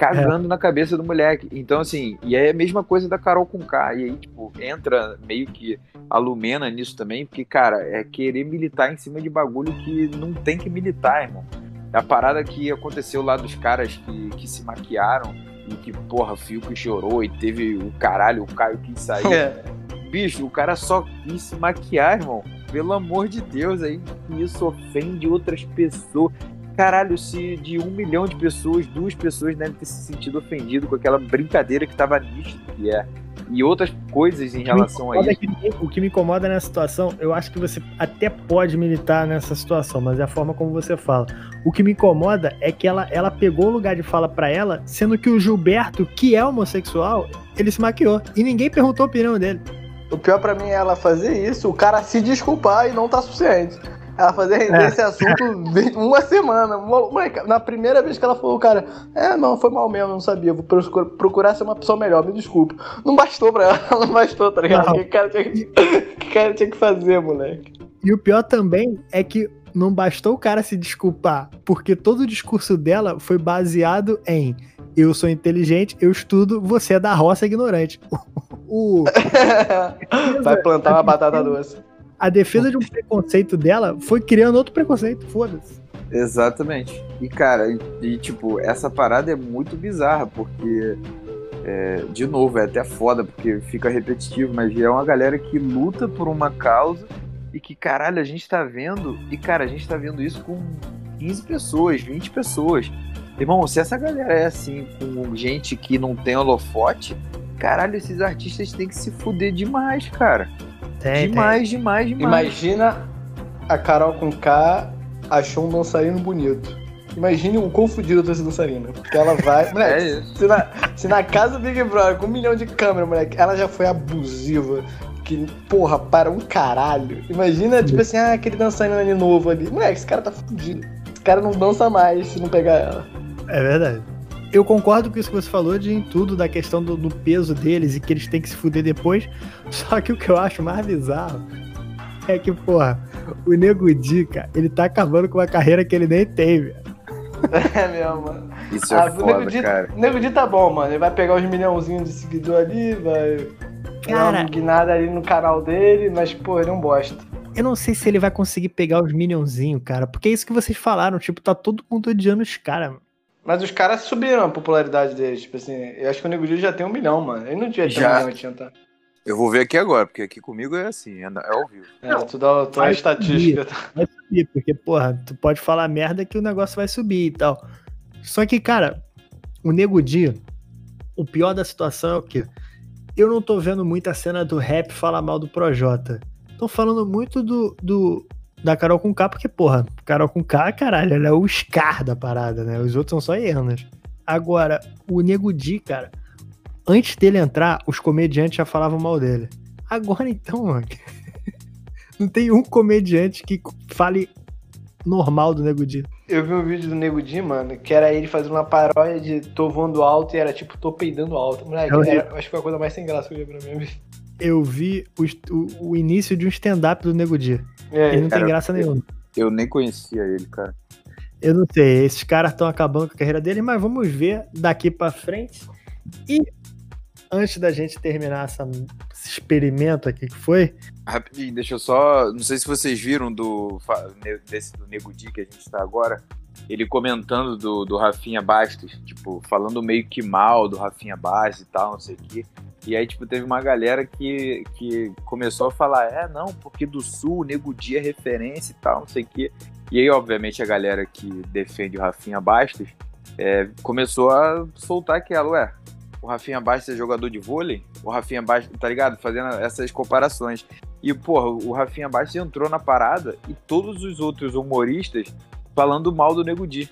cagando é. na cabeça do moleque. Então, assim, e é a mesma coisa da Carol com K. E aí, tipo, entra meio que a Lumena nisso também, porque, cara, é querer militar em cima de bagulho que não tem que militar, irmão. É a parada que aconteceu lá dos caras que, que se maquiaram e que, porra, Fio que chorou e teve o caralho, o Caio que saiu. É. Bicho, o cara só quis se maquiar, irmão. Pelo amor de Deus, aí isso ofende outras pessoas caralho, se de um milhão de pessoas, duas pessoas devem ter se sentido ofendido com aquela brincadeira que tava nítido que é. E outras coisas em relação a isso. É que, o que me incomoda nessa situação, eu acho que você até pode militar nessa situação, mas é a forma como você fala. O que me incomoda é que ela, ela pegou o lugar de fala para ela, sendo que o Gilberto, que é homossexual, ele se maquiou. E ninguém perguntou a opinião dele. O pior para mim é ela fazer isso, o cara se desculpar e não tá suficiente. Ela fazer render é. esse assunto uma semana. na primeira vez que ela falou, cara, é, não, foi mal mesmo, não sabia. Vou procurar ser uma pessoa melhor, me desculpa. Não bastou pra ela, não bastou, tá ligado? O que, que, cara tinha que fazer, moleque? E o pior também é que não bastou o cara se desculpar, porque todo o discurso dela foi baseado em eu sou inteligente, eu estudo, você é da roça ignorante. O, Vai plantar uma batata doce a defesa de um preconceito dela foi criando outro preconceito, foda-se. Exatamente. E, cara, e, tipo, essa parada é muito bizarra, porque, é, de novo, é até foda, porque fica repetitivo, mas é uma galera que luta por uma causa e que, caralho, a gente tá vendo, e, cara, a gente tá vendo isso com 15 pessoas, 20 pessoas. Irmão, se essa galera é assim, com gente que não tem holofote, caralho, esses artistas têm que se fuder demais, cara. Tem, demais, demais, demais. Imagina a Carol com K achou um dançarino bonito. Imagine o quão fudido tá esse dançarino. Porque ela vai. Moleque, É isso. se, na, se na casa do Big Brother, com um milhão de câmeras, moleque, ela já foi abusiva. Que, porra, para um caralho. Imagina, tipo assim, ah, aquele dançarino ali novo ali. Moleque, esse cara tá fudido. Esse cara não dança mais se não pegar ela. É verdade. Eu concordo com isso que você falou de em tudo, da questão do, do peso deles e que eles têm que se fuder depois. Só que o que eu acho mais bizarro é que, porra, o Nego Di, cara, ele tá acabando com uma carreira que ele nem tem, velho. É mesmo, mano. Isso é Ah, o foda, Nego Di, cara. o Nego Di tá bom, mano. Ele vai pegar uns milhãozinhos de seguidor ali, vai. Dar Cara- uma guinada ali no canal dele, mas, pô, ele é um bosta. Eu não sei se ele vai conseguir pegar os minionzinhos, cara, porque é isso que vocês falaram, tipo, tá todo mundo odiando os caras. Mas os caras subiram a popularidade deles. Tipo assim, eu acho que o Nego Di já tem um milhão, mano. Ele não tinha ter um Já. milhão, tinha, tá? Eu vou ver aqui agora, porque aqui comigo é assim, é, é ao vivo. É, tu dá, tu dá a vai estatística. Vai subir, porque, porra, tu pode falar merda que o negócio vai subir e tal. Só que, cara, o Nego Di, o pior da situação é o quê? Eu não tô vendo muita cena do rap falar mal do Projota. Tô falando muito do, do da Carol com K, porque, porra, Carol com K, caralho, ela é o Scar da parada, né? Os outros são só hienas. Agora, o Nego Di, cara, antes dele entrar, os comediantes já falavam mal dele. Agora então, mano, não tem um comediante que fale normal do Nego Di. Eu vi um vídeo do Nego Di, mano, que era ele fazendo uma paródia de tô voando alto e era tipo tô peidando alto. Moleque, É era- acho que foi a coisa mais sem graça que eu vi na minha vida. Eu vi o, o- o início de um stand-up do Nego Di. É, Ele não cara, tem graça nenhuma. Eu nem conhecia ele, cara. Eu não sei, esses caras estão acabando com a carreira deles, mas vamos ver daqui pra frente. E antes da gente terminar essa- esse experimento aqui que foi, Rapidinho, deixa eu só. Não sei se vocês viram do desse do Nego Di que a gente tá agora. Ele comentando do, do Rafinha Bastos, tipo, falando meio que mal do Rafinha Bastos e tal, não sei o quê. E aí, tipo, teve uma galera que, que começou a falar, é, não, porque do Sul o Nego Di é referência e tal, não sei o quê. E aí, obviamente, a galera que defende o Rafinha Bastos é, começou a soltar aquela, ué, o Rafinha Bastos é jogador de vôlei? O Rafinha Bastos, tá ligado? Fazendo essas comparações. E, porra, o Rafinha Bastos entrou na parada e todos os outros humoristas falando mal do Nego Di.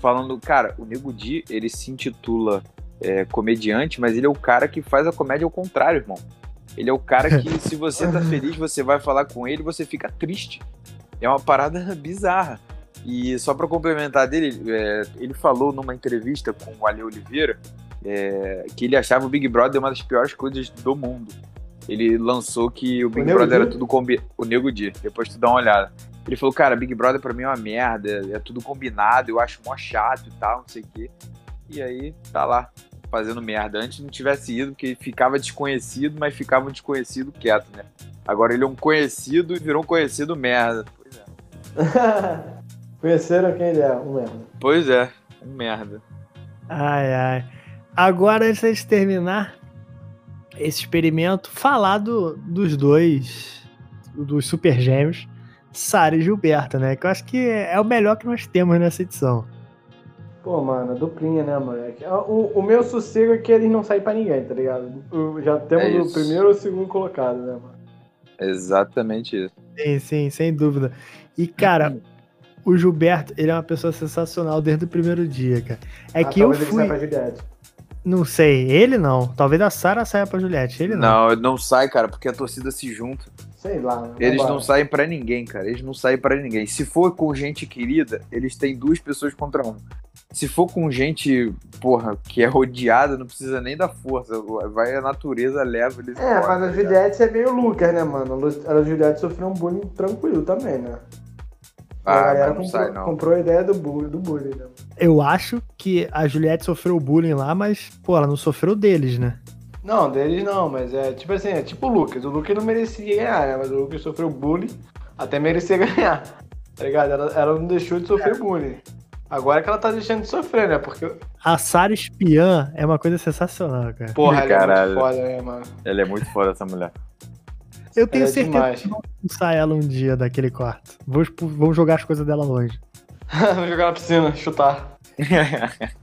Falando, cara, o Nego Di, ele se intitula é, comediante, mas ele é o cara que faz a comédia ao contrário, irmão. Ele é o cara que, se você tá feliz, você vai falar com ele, você fica triste. É uma parada bizarra. E só pra complementar dele, é, ele falou numa entrevista com o Ale Oliveira é, que ele achava o Big Brother uma das piores coisas do mundo. Ele lançou que o Big Nego Brother era tudo combinado. O Nego Di, depois tu dá uma olhada. Ele falou, cara, Big Brother pra mim é uma merda, é tudo combinado, eu acho mó chato e tal, não sei o quê. E aí, tá lá, fazendo merda. Antes não tivesse ido, porque ficava desconhecido, mas ficava um desconhecido quieto, né? Agora ele é um conhecido e virou um conhecido merda. Pois é. Conheceram quem ele é, um merda. Pois é, um merda. Ai, ai. Agora, antes de terminar esse experimento, falar do- dos dois, dos super gêmeos, Sara e Gilberto, né? Que eu acho que é o melhor que nós temos nessa edição. Pô, mano, duplinha, né, moleque? O, o meu sossego é que eles não saem pra ninguém, tá ligado? O- já temos É o primeiro e o segundo colocado, né, mano? Exatamente isso. Sim, sim, sem dúvida. E, cara, o Gilberto, ele é uma pessoa sensacional desde o primeiro dia, cara. É Ah, que eu ele fui. saia pra Juliette. Não sei, ele não. Talvez a Sara saia pra Juliette, ele não. Não, não sai, cara, porque a torcida se junta. Sei lá. Eles vambora. não saem pra ninguém, cara. Eles não saem pra ninguém. Se for com gente querida, eles têm duas pessoas contra um. Se for com gente, porra, que é rodeada, não precisa nem da força. Vai a natureza, leva eles. É, embora, mas tá a? Juliette é meio Lucas, né, mano? A Juliette sofreu um bullying tranquilo também, né? E a Ah, galera mas não comprou, sai, não. comprou a ideia do bullying, do bullying, né? Eu acho que a Juliette sofreu bullying lá, mas, pô, ela não sofreu deles, né? Não, deles não, mas é tipo assim, é tipo o Lucas. O Lucas não merecia ganhar, né? Mas o Lucas sofreu bullying, até merecia ganhar. Tá ligado? Ela, ela não deixou de sofrer bullying. Agora que ela tá deixando de sofrer, né? Porque, A Sara espiã é uma coisa sensacional, cara. porra, ela é Caralho. muito foda, né, mano? Ela é muito foda, essa mulher. Eu tenho é certeza demais. que vão expulsar ela um dia daquele quarto. Vão, vão jogar as coisas dela longe. Vou jogar na piscina, chutar.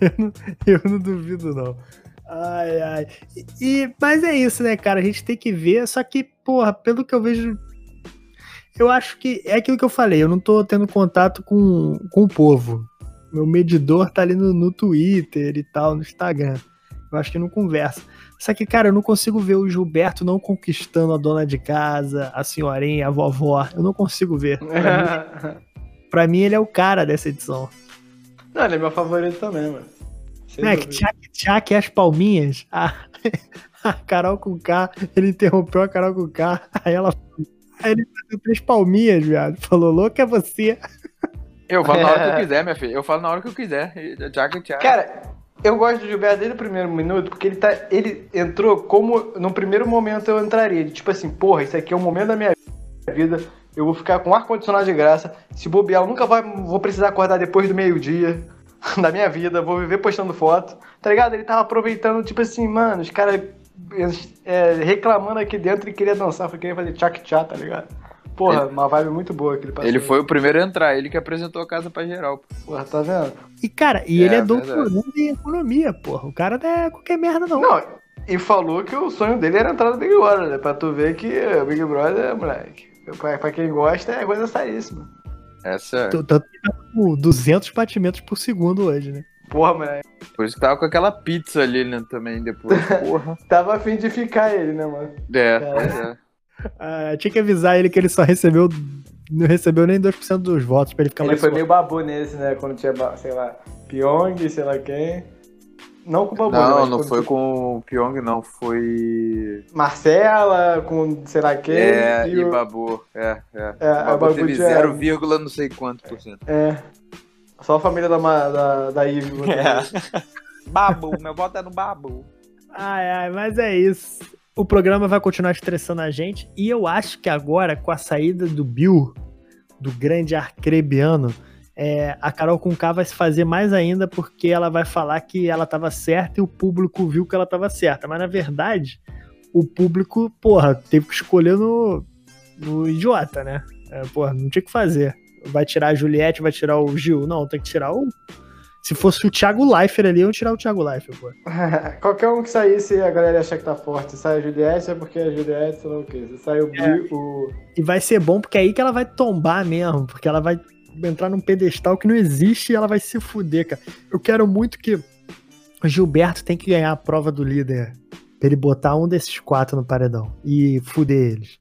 Eu não, eu não duvido, não. Ai, ai. E, mas é isso, né, cara? A gente tem que ver, só que, porra, pelo que eu vejo. Eu acho que é aquilo que eu falei, eu não tô tendo contato com, com o povo. Meu medidor tá ali no, no Twitter e tal, no Instagram. Eu acho que não conversa. Só que, cara, eu não consigo ver o Gilberto não conquistando a dona de casa, a senhorinha, a vovó. Eu não consigo ver. Pra, mim, pra mim, ele é o cara dessa edição. Não, ele é meu favorito também, mano. É, que tchak, tchak as palminhas. A, a Carol com K, ele interrompeu a Carol com K. Aí ela. Aí ele fazendo três palminhas, viado. Falou, louco é você. Eu falo na hora que eu quiser, minha filha. Eu falo na hora que eu quiser. Tchak, tchak. Cara, eu gosto do Gilberto desde o primeiro minuto, porque ele, tá, ele entrou como no primeiro momento eu entraria. Tipo assim, porra, isso aqui é o momento da minha vida. Eu vou ficar com ar-condicionado de graça. Se bobear, eu nunca vai, vou precisar acordar depois do meio-dia da minha vida. Vou viver postando foto. Tá ligado? Ele tava aproveitando, tipo assim, mano, os caras é, reclamando aqui dentro e queria dançar. Foi queria fazer tchak-tchá, tá ligado? Porra, ele, uma vibe muito boa que ele passou. Ele foi o primeiro a entrar, ele que apresentou a casa pra geral. Porra, tá vendo? E, cara, e é, ele é doutorando em economia, porra. O cara não é qualquer merda, não. Não, e falou que o sonho dele era entrar no Big Brother, né? Pra tu ver que o Big Brother, moleque, pra, pra quem gosta, é coisa seríssima. Essa é. Tanto que tá com 200 batimentos por segundo hoje, né? Porra, moleque. Por isso que tava com aquela pizza ali, né, também, depois, porra. tava afim de ficar ele, né, mano? É, é. Ah, tinha que avisar ele que ele só recebeu. Não recebeu nem 2% dos votos pra ele ficar ele mais Ele foi meio babu nesse, né? Quando tinha, sei lá, Pyong, sei lá quem. Não com o babu, Não, não foi com o Pyong, não. Foi. Marcela, com sei lá quem. É, e, o... Babu. É, é. é o Babu, Babu teve 0, não sei quanto por cento. É. Só a família da, da, da Ivy. É. babu, meu voto é no Babu. Ai, ai, mas é isso o programa vai continuar estressando a gente. E eu acho que agora, com a saída do Bill, do grande arcrebiano, é, a Carol com K vai se fazer mais ainda porque ela vai falar que ela estava certa e o público viu que ela estava certa. Mas na verdade, o público, porra, teve que escolher no, no idiota, né? É, porra, não tinha que fazer. Vai tirar a Juliette, vai tirar o Gil. Não, tem que tirar o, se fosse o Thiago Leifert ali, eu ia tirar o Thiago Leifert, pô. Qualquer um que saísse a galera ia achar que tá forte. Se sai a Juliette é porque a Juliette, sei lá o quê. Se sai o, é. o. E vai ser bom porque é aí que ela vai tombar mesmo. Porque ela vai entrar num pedestal que não existe e ela vai se fuder, cara. Eu quero muito que o Gilberto tem que ganhar a prova do líder. Pra ele botar um desses quatro no paredão e fuder eles.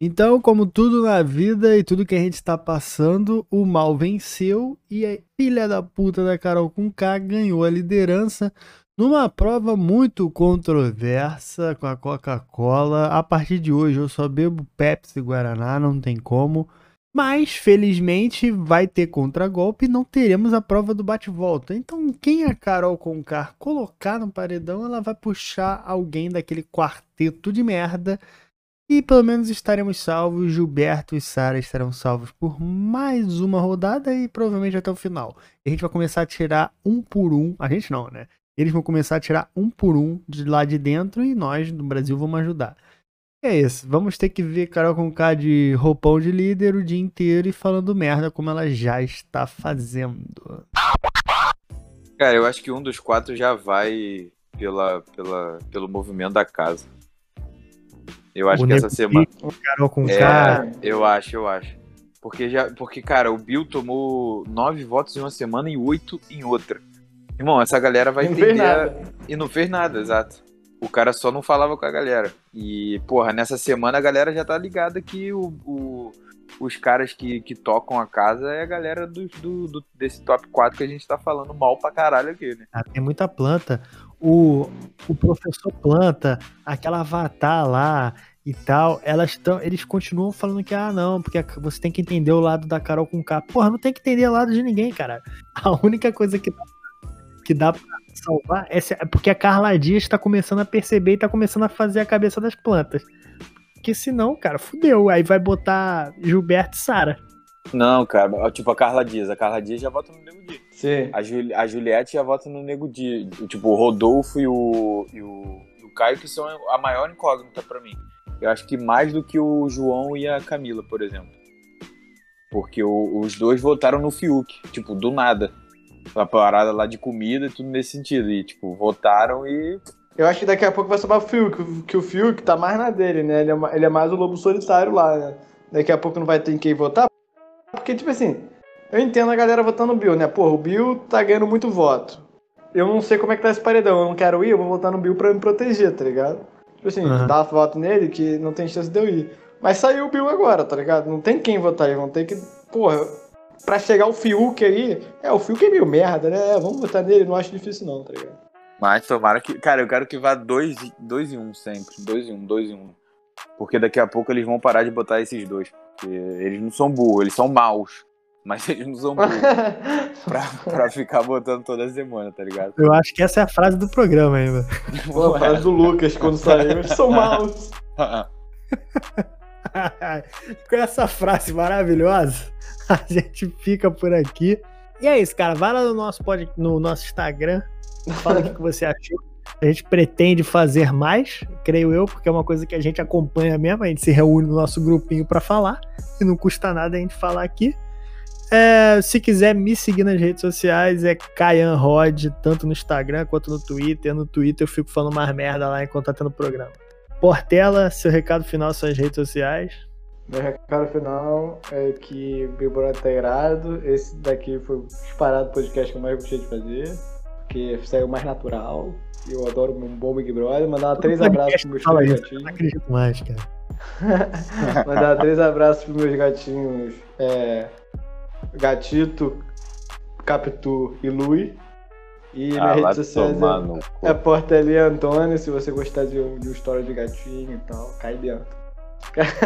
Então, como tudo na vida e tudo que a gente está passando, o mal venceu e a filha da puta da Carol com K ganhou a liderança numa prova muito controversa com a Coca-Cola. A partir de hoje eu só bebo Pepsi Guaraná, não tem como. Mas, felizmente, vai ter contragolpe e não teremos a prova do bate-volta. Então, quem a Carol Concar colocar no paredão, ela vai puxar alguém daquele quarteto de merda e pelo menos estaremos salvos. Gilberto e Sara estarão salvos por mais uma rodada e provavelmente até o final. E a gente vai começar a tirar um por um. A gente não, né? Eles vão começar a tirar um por um de lá de dentro e nós do Brasil vamos ajudar. É isso. Vamos ter que ver Carol com K de roupão de líder o dia inteiro e falando merda como ela já está fazendo. Cara, eu acho que um dos quatro já vai pela, pela, pelo movimento da casa. Eu acho o que essa semana. Carol com é, cara. Eu acho, eu acho. Porque, já, porque, cara, o Bill tomou nove votos em uma semana e oito em outra. Irmão, essa galera vai não entender. nada. E não fez nada, exato. O cara só não falava com a galera. E, porra, nessa semana a galera já tá ligada que o, o os caras que, que tocam a casa é a galera do, do, do, desse top 4 que a gente tá falando mal pra caralho aqui, né? Ah, tem muita planta o, o professor Planta, aquela avatar lá e tal, elas estão, eles continuam falando que ah não, porque você tem que entender o lado da Carol com K. Porra, não tem que entender o lado de ninguém, cara. A única coisa que que dá pra salvar é, é porque a Carla Dias tá começando a perceber e tá começando a fazer a cabeça das plantas. Porque senão, cara, fudeu. Aí vai botar Gilberto e Sara. Não, cara, tipo a Carla Dias. A Carla Dias já vota no Nego Dia. Sim. A, Juli a Juliette já vota no Nego Dia. Tipo, o Rodolfo e o, e o, e o Caio que são a maior incógnita para mim. Eu acho que mais do que o João e a Camila, por exemplo. Porque o, os dois votaram no Fiuk, tipo, do nada. A parada lá de comida e tudo nesse sentido. E, tipo, votaram e. Eu acho que daqui a pouco vai sobrar o Fiuk, que o Fiuk tá mais na dele, né? Ele é, ele é mais o lobo solitário lá, né? Daqui a pouco não vai ter quem votar. Porque, tipo assim, eu entendo a galera votando no Bill, né? Porra, o Bill tá ganhando muito voto. Eu não sei como é que tá esse paredão, eu não quero ir, eu vou votar no Bill pra me proteger, tá ligado? Tipo assim, uhum. dá voto nele que não tem chance de eu ir. Mas saiu o Bill agora, tá ligado? Não tem quem votar aí, vão ter que. Porra, pra chegar o Fiuk aí. É, o Fiuk é meio merda, né? É, vamos votar nele, não acho difícil não, tá ligado? Mas tomara que. Cara, eu quero que vá 2 dois, em 1 um sempre. 2 em 1, um, 2 em 1. Um. Porque daqui a pouco eles vão parar de botar esses dois. Porque eles não são burros, eles são maus. Mas eles não são burros pra, pra ficar botando toda semana, tá ligado? Eu acho que essa é a frase do programa ainda. Pô, a frase do Lucas quando saiu, eles são maus. Com essa frase maravilhosa, a gente fica por aqui. E é isso, cara. Vai lá no nosso, pod... no nosso Instagram, fala o que você achou. A gente pretende fazer mais, creio eu, porque é uma coisa que a gente acompanha mesmo. A gente se reúne no nosso grupinho para falar e não custa nada a gente falar aqui. É, se quiser me seguir nas redes sociais, é Caian Rod, tanto no Instagram quanto no Twitter. No Twitter eu fico falando mais merda lá enquanto tá tendo programa. Portela, seu recado final, suas redes sociais. Meu recado final é que o Big Brother tá irado. Esse daqui foi o disparado podcast que eu mais gostei de fazer, porque saiu mais natural. Eu adoro um bom Big Brother. Mandar três abraços pros meus três gatinhos. Não acredito mais, cara. Mandar três abraços pros meus gatinhos. É, Gatito, Capitu e Lui. E ah, minha rede social é, é Portelinha Antônio, se você gostar de, de uma história de gatinho e tal, cai dentro.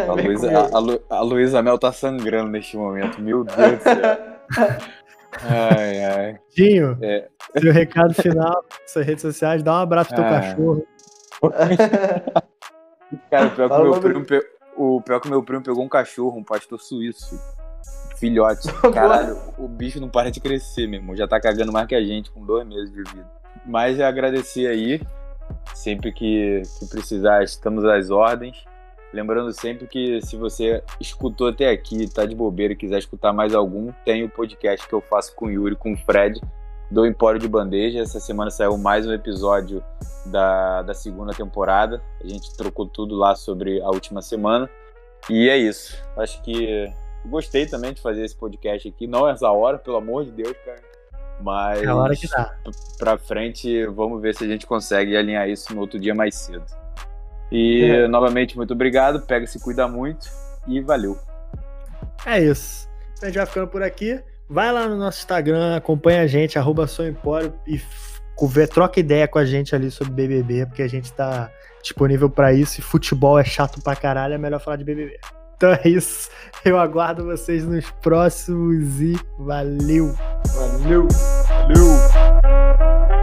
A Luísa, a, Lu, a Luísa Mel tá sangrando neste momento, meu Deus do céu. Ai, ai. Dinho, é. seu recado final, suas redes sociais, dá um abraço pro teu ah. cachorro. Cara, o pior, que meu primo, pe... o pior que meu primo pegou um cachorro, um pastor suíço. Filhote. Caralho, o bicho não para de crescer, meu irmão. Já tá cagando mais que a gente, com dois meses de vida. Mas é agradecer aí. Sempre que, que precisar, estamos às ordens. Lembrando sempre que se você escutou até aqui, tá de bobeira e quiser escutar mais algum, tem o podcast que eu faço com o Yuri, com o Fred, do Empório de Bandeja. Essa semana saiu mais um episódio da, da segunda temporada. A gente trocou tudo lá sobre a última semana. E é isso. Acho que gostei também de fazer esse podcast aqui. Não essa hora, pelo amor de Deus, cara. Mas é a hora que dá. pra frente, vamos ver se a gente consegue alinhar isso no outro dia mais cedo. E é. novamente, muito obrigado. Pega se cuida muito e valeu. É isso. A gente vai ficando por aqui. Vai lá no nosso Instagram, acompanha a gente, arroba Empório e troca ideia com a gente ali sobre BBB, porque a gente tá disponível para isso. E futebol é chato pra caralho, é melhor falar de BBB. Então é isso. Eu aguardo vocês nos próximos e valeu. Valeu. Valeu.